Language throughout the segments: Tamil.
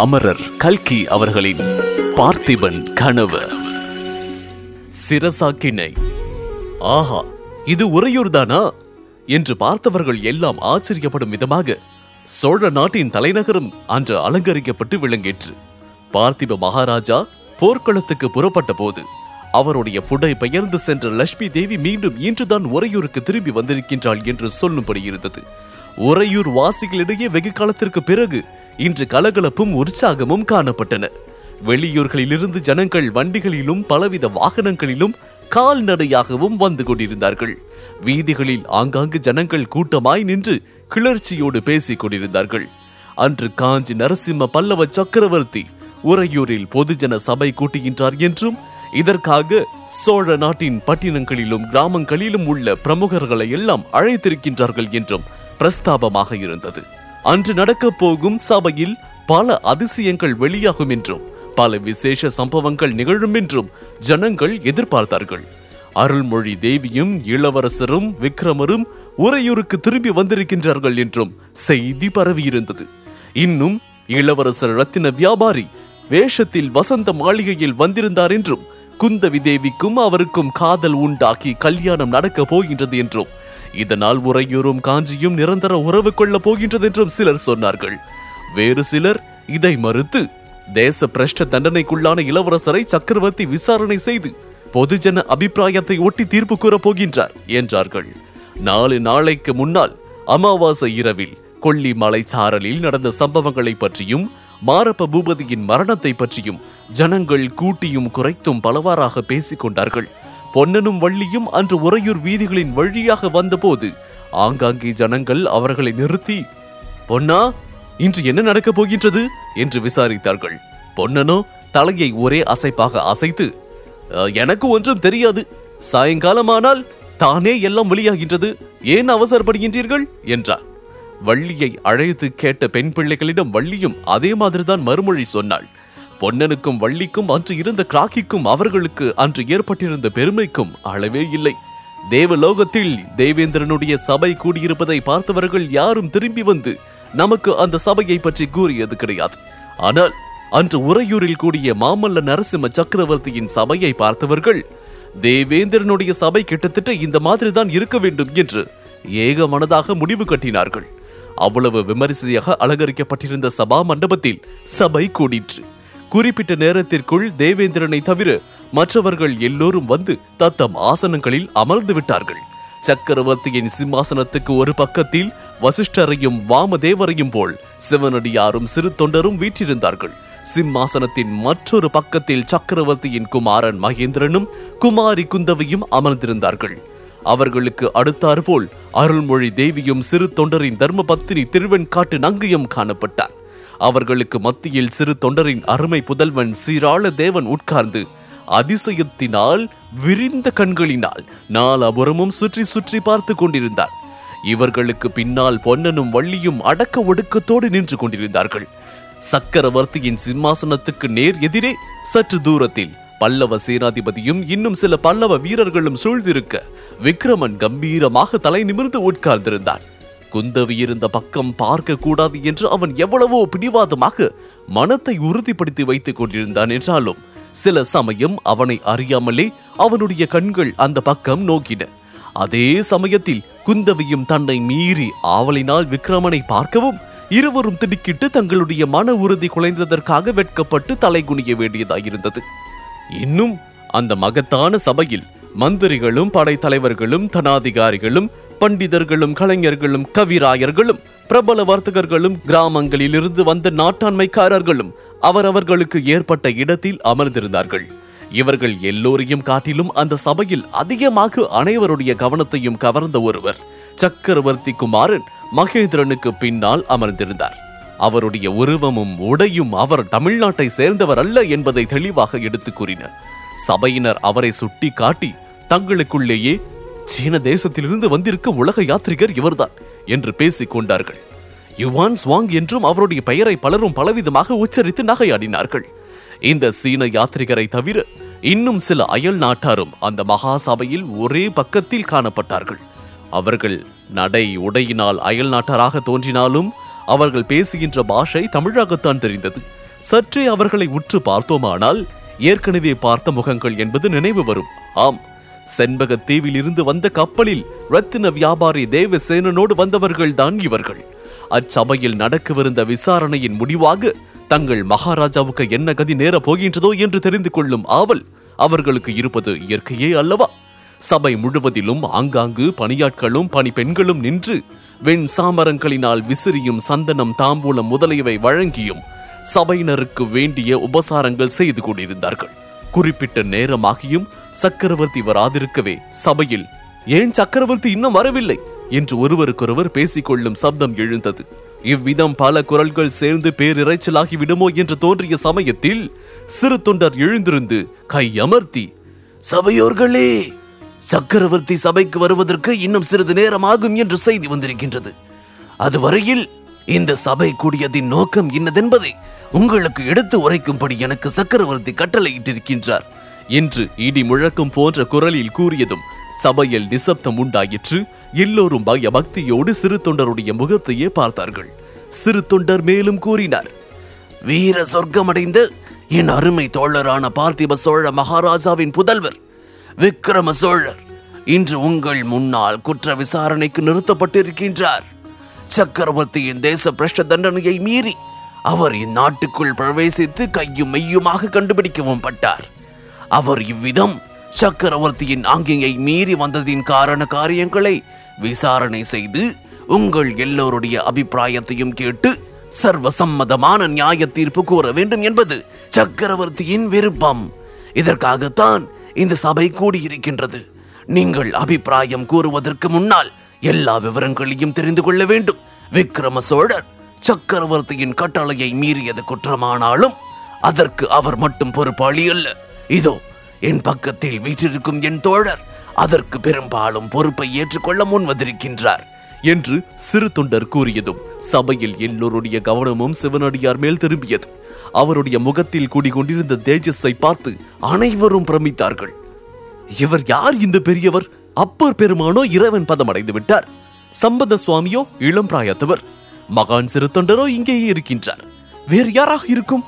அமரர் கல்கி அவர்களின் பார்த்திபன் கனவு. சிரசாக்கினை ஆஹா இது உறையூர் தானா என்று பார்த்தவர்கள் எல்லாம் ஆச்சரியப்படும் விதமாக சோழ நாட்டின் தலைநகரம் அன்று அலங்கரிக்கப்பட்டு விளங்கிற்று பார்த்திப மகாராஜா போர்க்களத்துக்கு புறப்பட்ட போது அவருடைய புடை பெயர்ந்து சென்ற லட்சுமி தேவி மீண்டும் இன்றுதான் உறையூருக்கு திரும்பி வந்திருக்கின்றாள் என்று சொல்லும்படி இருந்தது. உறையூர் வாசிகளிடையே வெகு காலத்திற்கு பிறகு இன்று கலகலப்பும் உற்சாகமும் காணப்பட்டன. வெளியூர்களிலிருந்து ஜனங்கள் வண்டிகளிலும் பலவித வாகனங்களிலும் கால்நடையாகவும் வந்து கொண்டிருந்தார்கள். வீதிகளில் ஆங்காங்கு ஜனங்கள் கூட்டமாய் நின்று கிளர்ச்சியோடு பேசிக் கொண்டிருந்தார்கள். அன்று காஞ்சி நரசிம்ம பல்லவ சக்கரவர்த்தி உறையூரில் பொதுஜன சபை கூட்டுகின்றார் என்றும் இதற்காக சோழ நாட்டின் பட்டினங்களிலும் கிராமங்களிலும் உள்ள பிரமுகர்களை எல்லாம் அழைத்திருக்கின்றார்கள் என்றும் பிரஸ்தாபமாக இருந்தது. அன்று நடக்கப் போகும் சபையில் பல அதிசயங்கள் வெளியாகும் என்றும் பல விசேஷ சம்பவங்கள் நிகழும் என்றும் ஜனங்கள் எதிர்பார்த்தார்கள். அருள்மொழி தேவியும் இளவரசரும் விக்ரமரும் உறையூருக்கு திரும்பி வந்திருக்கின்றார்கள் என்றும் செய்தி பரவியிருந்தது. இன்னும் இளவரசர் ரத்தின வியாபாரி வேஷத்தில் வசந்த மாளிகையில் வந்திருந்தார் என்றும் குந்தவி தேவிக்கும் அவருக்கும் காதல் உண்டாக்கி கல்யாணம் நடக்கப் போகின்றது என்றும் இதனால் உறையூரும் காஞ்சியும் நிரந்தர உறவு கொள்ளப் போகின்றது என்றும் சிலர் சொன்னார்கள். வேறு சிலர் இதை மறுத்து தேச பிரஷ்ட தண்டனைக்குள்ளான இளவரசரை சக்கரவர்த்தி விசாரணை செய்து பொதுஜன அபிப்பிராயத்தை ஒட்டி தீர்ப்பு கூறப் போகின்றார் என்றார்கள். நாலு நாளைக்கு முன்னால் அமாவாசை இரவில் கொல்லிமலை சாரலில் நடந்த சம்பவங்களை பற்றியும் மாரப்ப பூபதியின் மரணத்தை பற்றியும் ஜனங்கள் கூட்டியும் குறைத்தும் பலவாறாக பேசிக் கொண்டார்கள். பொன்னனும் வள்ளியும் அன்று உறையூர் வீதிகளின் வழியாக வந்தபோது ஆங்காங்கே ஜனங்கள் அவர்களை நிறுத்தி பொன்னா இன்று என்ன நடக்கப் போகின்றது? என்று விசாரித்தார்கள். பொன்னனோ தலையை ஒரே அசைப்பாக அசைத்து எனக்கு ஒன்றும் தெரியாது. சாயங்காலமானால் தானே எல்லாம் வெளியாகின்றது. ஏன் அவசரப்படுகின்றீர்கள்? என்றார். வள்ளியை அழைத்து கேட்ட பெண் பிள்ளைகளிடம் வள்ளியும் அதே மாதிரிதான் மறுமொழி சொன்னாள். பொன்னனுக்கும் வள்ளிக்கும் அன்று இருந்த கிராக்கிக்கும் அவர்களுக்கு அன்று ஏற்பட்டிருந்த பெருமைக்கும் அளவே இல்லை. தேவலோகத்தில் தேவேந்திரனுடைய சபை கூடியிருப்பதை பார்த்தவர்கள் யாரும் திரும்பி வந்து நமக்கு அந்த சபையை பற்றி கூறியது கிடையாது. ஆனால் அன்று உறையூரில் கூடிய மாமல்ல நரசிம்ம சக்கரவர்த்தியின் சபையை பார்த்தவர்கள் தேவேந்திரனுடைய சபை கிட்டத்தட்ட இந்த மாதிரி தான் இருக்க வேண்டும் என்று ஏக மனதாக முடிவு கட்டினார்கள். அவ்வளவு விமரிசையாக அலங்கரிக்கப்பட்டிருந்த சபா மண்டபத்தில் சபை கூடிற்று. குறிப்பிட்ட நேரத்திற்குள் தேவேந்திரனை தவிர மற்றவர்கள் எல்லோரும் வந்து தத்தம் ஆசனங்களில் அமர்ந்து விட்டார்கள். சக்கரவர்த்தியின் சிம்மாசனத்துக்கு ஒரு பக்கத்தில் வசிஷ்டரையும் வாமதேவரையும் போல் சிவனடியாரும் சிறு தொண்டரும் வீற்றிருந்தார்கள். சிம்மாசனத்தின் மற்றொரு பக்கத்தில் சக்கரவர்த்தியின் குமாரன் மகேந்திரனும் குமாரி குந்தவையும் அமர்ந்திருந்தார்கள். அவர்களுக்கு அடுத்தாற்போல் அருள்மொழி தேவியும் சிறு தொண்டரின் தர்மபத்தினி திருவெண்காட்டு நங்கையும் காணப்பட்டார். அவர்களுக்கு மத்தியில் சிறு தொண்டரின் அருமை புதல்வன் சீராள தேவன் உட்கார்ந்து அதிசயத்தினால் விரிந்த கண்களினால் நாலாபுறமும் சுற்றி சுற்றி பார்த்து கொண்டிருந்தார். இவர்களுக்கு பின்னால் பொன்னனும் வள்ளியும் அடக்க ஒடுக்கத்தோடு நின்று கொண்டிருந்தார்கள். சக்கரவர்த்தியின் சிம்மாசனத்துக்கு நேர் எதிரே சற்று தூரத்தில் பல்லவ சேனாதிபதியும் இன்னும் சில பல்லவ வீரர்களும் சூழ்ந்திருக்க விக்ரமன் கம்பீரமாக தலை நிமிர்ந்து உட்கார்ந்திருந்தான். குந்தவி இருந்த பக்கம் பார்க்க கூடாது என்று அவன் எவ்வளவோ பிடிவாதமாக மனத்தை உறுதிப்படுத்தி வைத்துக் கொண்டிருந்தான் என்றாலும் சில சமயம் அவனை அறியாமலே அவனுடைய கண்கள் அந்த பக்கம் நோக்கின. அதே சமயத்தில் குந்தவியும் தன்னை மீறி ஆவலினால் விக்ரமனை பார்க்கவும் இருவரும் திடுக்கிட்டு தங்களுடைய மன உறுதி குலைந்ததற்காக வெட்கப்பட்டு தலைகுனிய வேண்டியதாயிருந்தது. இன்னும் அந்த மகத்தான சபையில் மந்திரிகளும் படைத்தலைவர்களும் தனாதிகாரிகளும் பண்டிதர்களும் கலைஞர்களும் கவிராயர்களும் பிரபல வர்த்தகர்களும் கிராமங்களில் இருந்து வந்த நாட்டாண்மைக்காரர்களும் அவரவர்களுக்கு ஏற்பட்ட இடத்தில் அமர்ந்திருந்தார்கள். இவர்கள் எல்லோரையும் காட்டிலும் அந்த சபையில் அதிகமாக அனைவருடைய கவனத்தையும் கவர்ந்த ஒருவர் சக்கரவர்த்தி குமாரன் மகேந்திரனுக்கு பின்னால் அமர்ந்திருந்தார். அவருடைய உருவமும் உடையும் அவர் தமிழ்நாட்டை சேர்ந்தவர் அல்ல என்பதை தெளிவாக எடுத்து கூறினர். சபையினர் அவரை சுட்டி காட்டி தங்களுக்குள்ளேயே சீன தேசத்திலிருந்து வந்திருக்கும் உலக யாத்ரிகர் இவர்தான் என்று பேசிக் கொண்டார்கள். யுவான் ஸ்வாங் என்றும் அவருடைய பெயரை பலரும் பலவிதமாக உச்சரித்து நகையாடினார்கள். இந்த சீன யாத்ரிகரை தவிர இன்னும் சில அயல் நாட்டாரும் அந்த மகா சபையில் ஒரே பக்கத்தில் காணப்பட்டார்கள். அவர்கள் நடை உடையினால் அயல் நாட்டாராக தோன்றினாலும் அவர்கள் பேசுகின்ற பாஷை தமிழாகத்தான் தெரிந்தது. சற்றே அவர்களை உற்று பார்த்தோமானால் ஏற்கனவே பார்த்த முகங்கள் என்பது நினைவு வரும். ஆம் செண்பக தீவில் இருந்து வந்த கப்பலில் ரத்தின வியாபாரி தேவசேனனோடு வந்தவர்கள் தான் இவர்கள். அச்சபையில் நடக்கவிருந்த விசாரணையின் முடிவாக தங்கள் மகாராஜாவுக்கு என்ன கதி நேரப் போகின்றதோ என்று தெரிந்து கொள்ளும் ஆவல் அவர்களுக்கு இருப்பது இயற்கையே அல்லவா? சபை முழுவதிலும் ஆங்காங்கு பணியாட்களும் பணிப்பெண்களும் நின்று வெண் சாமரங்களினால் விசிறியும் சந்தனம் தாம்பூலம் முதலியவை வழங்கியும் சபையினருக்கு வேண்டிய உபசாரங்கள் செய்து கொண்டிருந்தார்கள். குறிப்பிட்ட நேரமாகியும் சக்கரவர்த்தி வராதிருக்கவே. சபையில் ஏன் சக்கரவர்த்தி இன்னும் வரவில்லை? என்று ஒருவருக்கொருவர் பேசிக்கொள்ளும் சப்தம் எழுந்தது. இவ்விதம் பல குரல்கள் சேர்ந்து பேரிரைச்சலாகி விடுமோ என்று தோன்றிய சமயத்தில் சிறு தொண்டர் எழுந்திருந்து கையமர்த்தி சபையோர்களே சக்கரவர்த்தி சபைக்கு வருவதற்கு இன்னும் சிறிது நேரம் ஆகும் என்று செய்தி வந்திருக்கின்றது. அதுவரையில் இந்த சபை கூடியதின் நோக்கம் இன்னதென்பதை உங்களுக்கு எடுத்து உரைக்கும்படி எனக்கு சக்கரவர்த்தி கட்டளையிட்டிருக்கின்றார். என்று இடி முழக்கம் போன்ற குரலில் கூறியதும் சபையில் நிசப்தம் உண்டாயிற்று. எல்லோரும் பயபக்தியோடு சிறு தொண்டருடைய முகத்தையே பார்த்தார்கள். சிறு தொண்டர் மேலும் கூறினார் வீர சொர்க்கமடைந்த என் அருமை தோழரான பார்த்திப சோழ மகாராஜாவின் புதல்வர் விக்ரம சோழர் இன்று உங்கள் முன்னால் குற்ற விசாரணைக்கு நிறுத்தப்பட்டிருக்கின்றார். சக்கரவர்த்தியின் தேச பிரஷ்ட தண்டனையை மீறி அவர் இந்நாட்டுக்குள் பிரவேசித்து கையும் மெய்யுமாக கண்டுபிடிக்கவும் பட்டார். அவர் இவ்விதம் சக்கரவர்த்தியின் ஆங்கியை மீறி வந்ததின் காரண காரியங்களை விசாரணை செய்து உங்கள் எல்லோருடைய அபிப்பிராயத்தையும் கேட்டு சர்வசம்மதமான நியாய தீர்ப்பு கூற வேண்டும் என்பது சக்கரவர்த்தியின் விருப்பம். இதற்காகத்தான் இந்த சபை கூடியிருக்கின்றது. நீங்கள் அபிப்பிராயம் கூறுவதற்கு முன்னால் எல்லா விவரங்களையும் தெரிந்து கொள்ள வேண்டும். விக்ரம சோழர் சக்கரவர்த்தியின் கட்டளையை மீறியது குற்றமானாலும் அதற்கு அவர் மட்டும் பொறுப்பாளி அல்ல. இதோ என் பக்கத்தில் வீற்றிருக்கும் என் தோழர் அதற்கு பெரும்பாலும் பொறுப்பை ஏற்றுக்கொள்ள முன் வந்திருக்கின்றார் என்று சிறு தொண்டர் கூறியதும் சபையில் எல்லோருடைய கவனமும் சிவனடியார் மேல் திரும்பியது. அவருடைய முகத்தில் குடிகொண்டிருந்த தேஜஸை பார்த்து அனைவரும் பிரமித்தார்கள். இவர் யார் இந்த பெரியவர்? அப்பர் பெருமானோ இறைவன் பதம் அடைந்து விட்டார். சம்பந்த சுவாமியோ இளம் பிராயத்தவர் மகான் சிறு தொண்டரோ இங்கேயே இருக்கின்றார். வேறு யாராக இருக்கும்?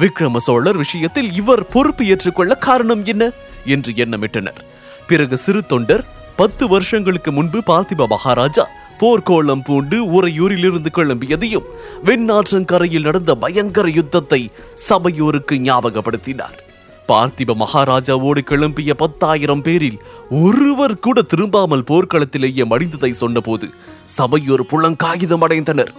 விக்ரம சோழர் விஷயத்தில் இவர் பொறுப்பு ஏற்றுக்கொள்ள காரணம் என்ன? என்று எண்ணமிட்டனர். பிறகு சிறு தொண்டர் பத்து வருஷங்களுக்கு முன்பு பார்த்திப மகாராஜா போர்க்கோளம் பூண்டு உறையூரிலிருந்து கிளம்பியதையும் வெண்ணாற்றங்கரையில் நடந்த பயங்கர யுத்தத்தை சபையோருக்கு ஞாபகப்படுத்தினார். பார்த்திப மகாராஜாவோடு கிளம்பிய பத்தாயிரம் பேரில் ஒருவர் கூட திரும்பாமல் போர்க்களத்திலேயே மடிந்ததை சொன்னபோது சபையோர் புலங்காகிதம் அடைந்தனர்.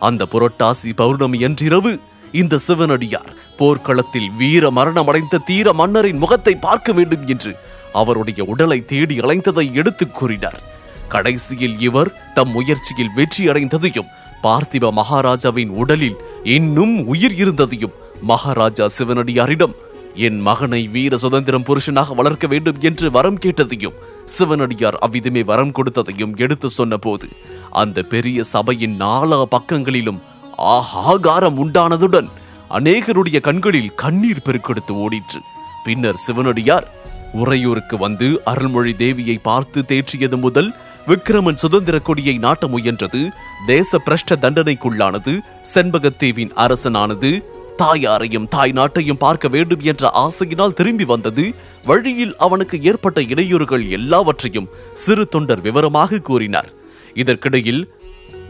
அந்த புரட்டாசி பௌர்ணமி என்றிரவு இந்த சிவனடியார் போர்க்களத்தில் வீர மரணமடைந்த தீர மன்னரின் முகத்தை பார்க்க வேண்டும் என்று அவருடைய உடலை தேடி அலைந்ததை எடுத்துக் கூறினார். கடைசியில் இவர் தம் முயற்சியில் வெற்றி அடைந்ததையும் பார்த்திப மகாராஜாவின் உடலில் இன்னும் உயிர் இருந்ததையும் மகாராஜா சிவனடியாரிடம் என் மகனை வீர சுதந்திரம் புருஷனாக வளர்க்க வேண்டும் என்று வரம் கேட்டதையும் சிவனடியார் அவ்விதமே வரம் கொடுத்ததையும் எடுத்து சொன்னபோது அந்த பெரிய சபையின் நாலா பக்கங்களிலும் ஆகாகாரம் உண்டானதுடன் அநேகருடைய கண்களில் கண்ணீர் பெருக்கெடுத்து ஓடிற்று. பின்னர் சிவனடியார் உறையூருக்கு வந்து அருள்மொழி தேவியை பார்த்து தேற்றியது முதல் விக்ரமன் சுதந்திர கொடியை நாட்ட முயன்றது தேச பிரஷ்ட தண்டனைக்குள்ளானது செண்பகத்தேவின் அரசனானது தாயாரையும் தாய் நாட்டையும் பார்க்க வேண்டும் என்ற ஆசையினால் திரும்பி வந்தது. வழியில் அவனுக்கு ஏற்பட்ட இடையூறுகள் எல்லாவற்றையும் சிறு தொண்டர் விவரமாக கூறினார். இதற்கிடையில்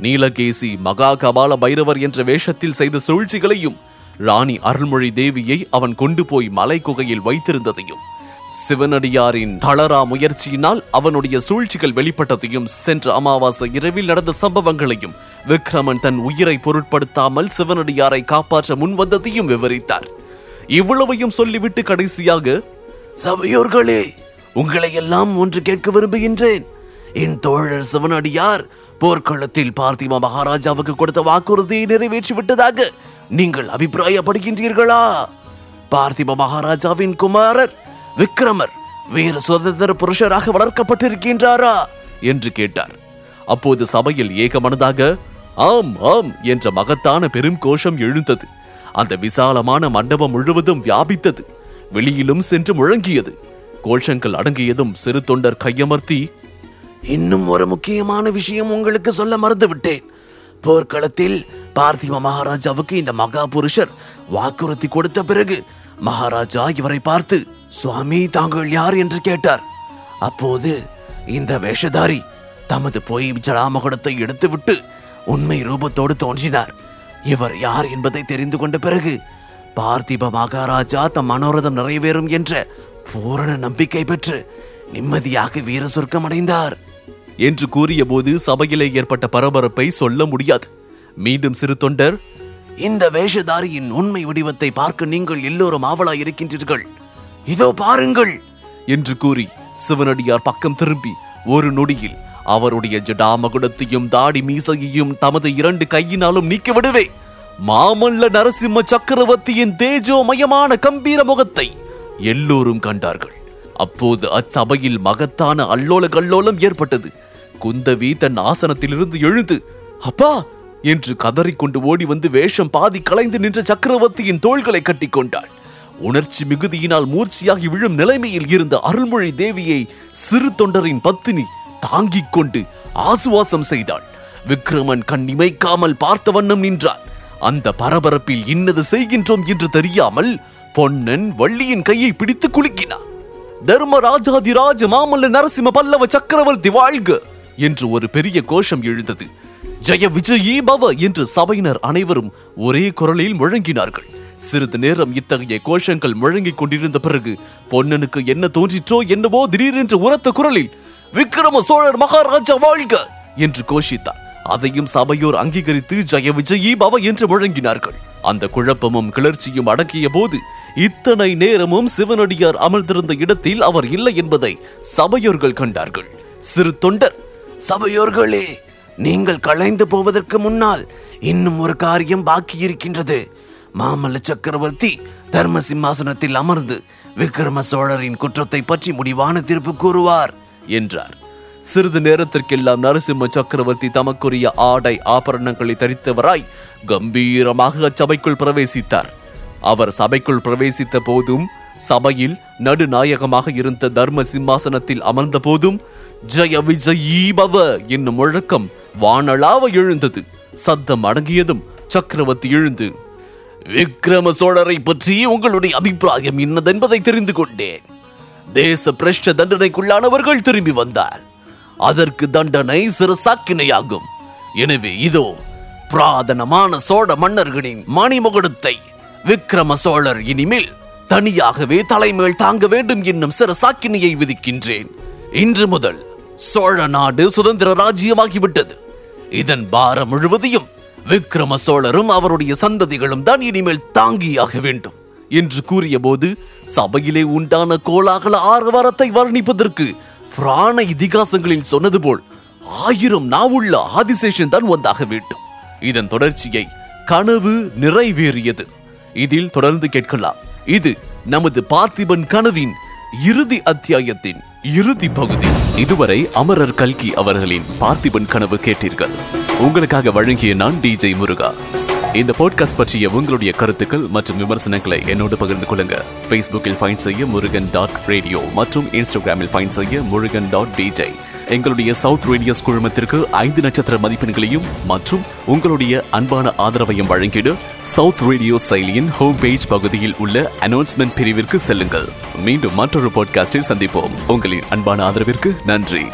நீலகேசி மகா கபால பைரவர் என்ற வேஷத்தில் செய்த சூழ்ச்சிகளையும் ராணி அருள்மொழி தேவியை அவன் கொண்டு போய் மலை குகையில் வைத்திருந்ததையும் சிவனடியாரின் தளரா முயற்சியினால் அவனுடைய சூழ்ச்சிகள் வெளிப்பட்டதையும் சென்ற அமாவாசை இரவில் நடந்த சம்பவங்களையும் விக்ரமன் தன் உயிரை பொருட்படுத்தாமல் சிவனடியாரை காப்பாற்ற முன்வந்ததையும் விவரித்தார். இவ்வளவையும் சொல்லிவிட்டு கடைசியாக சபையோர்களே உங்களை எல்லாம் ஒன்று கேட்க விரும்புகின்றேன். என் தோழர் சிவனடியார் போர்க்களத்தில் பார்த்திமா மகாராஜாவுக்கு கொடுத்த வாக்குறுதியை நிறைவேற்றி விட்டதாக நீங்கள் அபிப்பிராயப்படுகின்றீர்களா? பார்த்திப மகாராஜாவின் குமாரர் விக்ரமர் வீர சுதந்திர புருஷராக வளர்க்கப்பட்டிருக்கின்றாரா? என்று கேட்டார். அப்போது சபையில் ஏகமனதாக ஆம் ஆம் என்ற மகத்தான பெரும் கோஷம் எழுந்தது. அந்த விசாலமான மண்டபம் முழுவதும் வியாபித்தது. வெளியிலும் சென்று முழங்கியது. கோஷங்கள் அடங்கியதும் சிறு தொண்டர் கையமர்த்தி இன்னும் ஒரு முக்கியமான விஷயம் உங்களுக்கு சொல்ல மறந்துவிட்டேன். போர்க்களத்தில் பார்த்திவ மகாராஜாவுக்கு இந்த மகா புருஷர் வாக்குறுதி கொடுத்த பிறகு மகாராஜா இவரை பார்த்து சுவாமி தாங்கள் யார் என்று கேட்டார். அப்போது இந்த வேஷதாரி தமது பொய் ஜடாமகுடத்தை எடுத்துவிட்டு உண்மை ரூபத்தோடு தோன்றினார். இவர் யார் என்பதை தெரிந்து கொண்ட பிறகு பார்த்திப மகாராஜா தம் மனோரதம் நிறைவேறும் என்ற பூரண நம்பிக்கை பெற்று நிம்மதியாக வீர சொர்க்கம் அடைந்தார். என்று கூறியபோது சபையிலே ஏற்பட்ட பரபரப்பை சொல்ல முடியாது. மீண்டும் சிறு தொண்டர் இந்த வேஷதாரியின் உண்மை வடிவத்தை பார்க்க நீங்கள் எல்லோரும் ஆவலாய் இருக்கின்றீர்கள் இதோ பாருங்கள்! என்று கூறி சிவனடியார் பக்கம் திரும்பி ஒரு நொடியில் அவருடைய ஜடாமகுடத்தையும் தாடி மீசையையும் தமது இரண்டு கையினாலும் நீக்கி விடுவே. மாமல்ல நரசிம்ம சக்கரவர்த்தியின் தேஜோமயமான கம்பீர முகத்தை எல்லோரும் கண்டார்கள். அப்போது அச்சபையில் மகத்தான அல்லோல கல்லோலம் ஏற்பட்டது. குந்தவி தன் ஆசனத்திலிருந்து எழுந்து அப்பா! என்று கதறிக்கொண்டு ஓடி வந்து வேஷம் பாதி கலைந்து நின்ற சக்கரவர்த்தியின் தோள்களை கட்டிக்கொண்டாள். உணர்ச்சி மிகுதியினால் மூர்ச்சியாகி விழும் நிலைமையில் இருந்த அருள்மொழி தேவியை சிறு தொண்டரின் பத்தினி தாங்கிக் கொண்டு ஆசுவாசம் செய்தாள். விக்ரமன் கண் இமைக்காமல் பார்த்த வண்ணம் நின்றான். அந்த பரபரப்பில் இன்னது செய்கின்றோம் என்று தெரியாமல் பொன்னன் வள்ளியின் கையை பிடித்து குலுக்கினான். தர்மராஜாதிராஜ மாமல்ல நரசிம்ம பல்லவ சக்கரவர்த்தி வாழ்க! என்று ஒரு பெரிய கோஷம் எழுந்தது. ஜெய விஜயீபவ! என்று சபையினர் அனைவரும் ஒரே குரலில் முழங்கினார்கள். சிறிது நேரம் இத்தகைய கோஷங்கள் முழங்கிக் கொண்டிருந்த பிறகு பொன்னனுக்கு என்ன தோன்றிற்றோ என்னவோ திடீரென்று உரத்த குரலில் விக்ரம சோழர் மகாராஜா வாழ்க! என்று கோஷித்தார் அதையும் சபையோர் அங்கீகரித்து ஜெய விஜயி பவ என்று முழங்கினார்கள். அந்த குழப்பமும் கிளர்ச்சியும் அடக்கிய போது இத்தனை நேரமும் சிவனடியார் அமர்ந்திருந்த இடத்தில் அவர் இல்லை என்பதை சபையோர்கள் கண்டார்கள். சிறு தொண்டர் சபையோர்களே நீங்கள் கலைந்து போவதற்கு முன்னால் இன்னும் ஒரு காரியம் பாக்கி இருக்கின்றது மாமல்ல சக்கரவர்த்தி தர்ம சிம்மாசனத்தில் அமர்ந்து விக்ரம சோழரின் குற்றத்தை பற்றி முடிவான தீர்ப்பு கூறுவார் என்றார். சிறிது நேரத்திற்கெல்லாம் நரசிம்ம சக்கரவர்த்தி தமக்குரிய ஆடை ஆபரணங்களை தரித்தவராய் கம்பீரமாக அச்சபைக்குள் பிரவேசித்தார். அவர் சபைக்குள் பிரவேசித்த போதும் சபையில் நடுநாயகமாக இருந்த தர்ம சிம்மாசனத்தில் அமர்ந்த போதும் ஜய விஜயீபவ என்னும் முழக்கம் வானளாவ எழுந்தது. சத்தம் அடங்கியதும் சக்கரவர்த்தி எழுந்து விக்ரம சோழரை பற்றி உங்களுடைய அபிப்பிராயம் இன்னதென்பதை தெரிந்து கொண்டேன். தேச பிரஷ்ட தண்டனைக்குள்ளானவர்கள் திரும்பி வந்தார். அதற்கு தண்டனை சிறசாக்கினையாகும். எனவே இதோ புராதனமான சோழ மன்னர்களின் மணிமுகடத்தை விக்ரம சோழர் இனிமேல் தனியாகவே தலைமேல் தாங்க வேண்டும் என்னும் சிறசாக்கினையை விதிக்கின்றேன். இன்று முதல் சோழ நாடு சுதந்திர ராஜ்யமாகிவிட்டது. இதன் பாரம் முழுவதையும் விக்ரம சோழரும் அவருடைய சந்ததிகளும் தான் இனிமேல் தாங்கியாக வேண்டும் என்று கூறியபோது சபையிலே உண்டான கோலாகல ஆரவாரத்தை வர்ணிப்பதற்கு புராண இதிகாசங்களில் சொன்னது போல் ஆயிரம் நாவுள்ள ஆதிசேஷன் தான் வந்தாக வேண்டும். இதன் தொடர்ச்சியை கனவு நிறைவேறியது. இதில் தொடர்ந்து கேட்கலாம். இது நமது பார்த்திபன் கனவின் இறுதி அத்தியாயத்தின் இறுதி பகுதி. இதுவரை அமரர் கல்கி அவர்களின் பார்த்திபன் கனவு கேட்டீர்கள். உங்களுக்காக வழங்கிய நான் டிஜே முருகா. இந்த பாட்காஸ்ட் பற்றிய உங்களுடைய கருத்துக்கள் மற்றும் விமர்சனங்களை என்னோடு பகிர்ந்து கொள்ளுங்க. ஃபேஸ்புக்கில் ஃபைன் செய்ய முருகன் டாட் ரேடியோ மற்றும் இன்ஸ்டாகிராமில் ஃபைன் செய்ய முருகன் டாட் டிஜே எங்களுடைய சவுத் ரேடியோஸ் குழுமத்திற்கு ஐந்து நட்சத்திர மதிப்பெண்களையும் மற்றும் உங்களுடைய அன்பான ஆதரவையும் வழங்கிடு சவுத் ரேடியோ செயலியின் ஹோம் பேஜ் பகுதியில் உள்ள அனௌன்ஸ்மெண்ட் பிரிவிற்கு செல்லுங்கள். மீண்டும் மற்றொரு பாட்காஸ்டில் சந்திப்போம். உங்களின் அன்பான ஆதரவிற்கு நன்றி.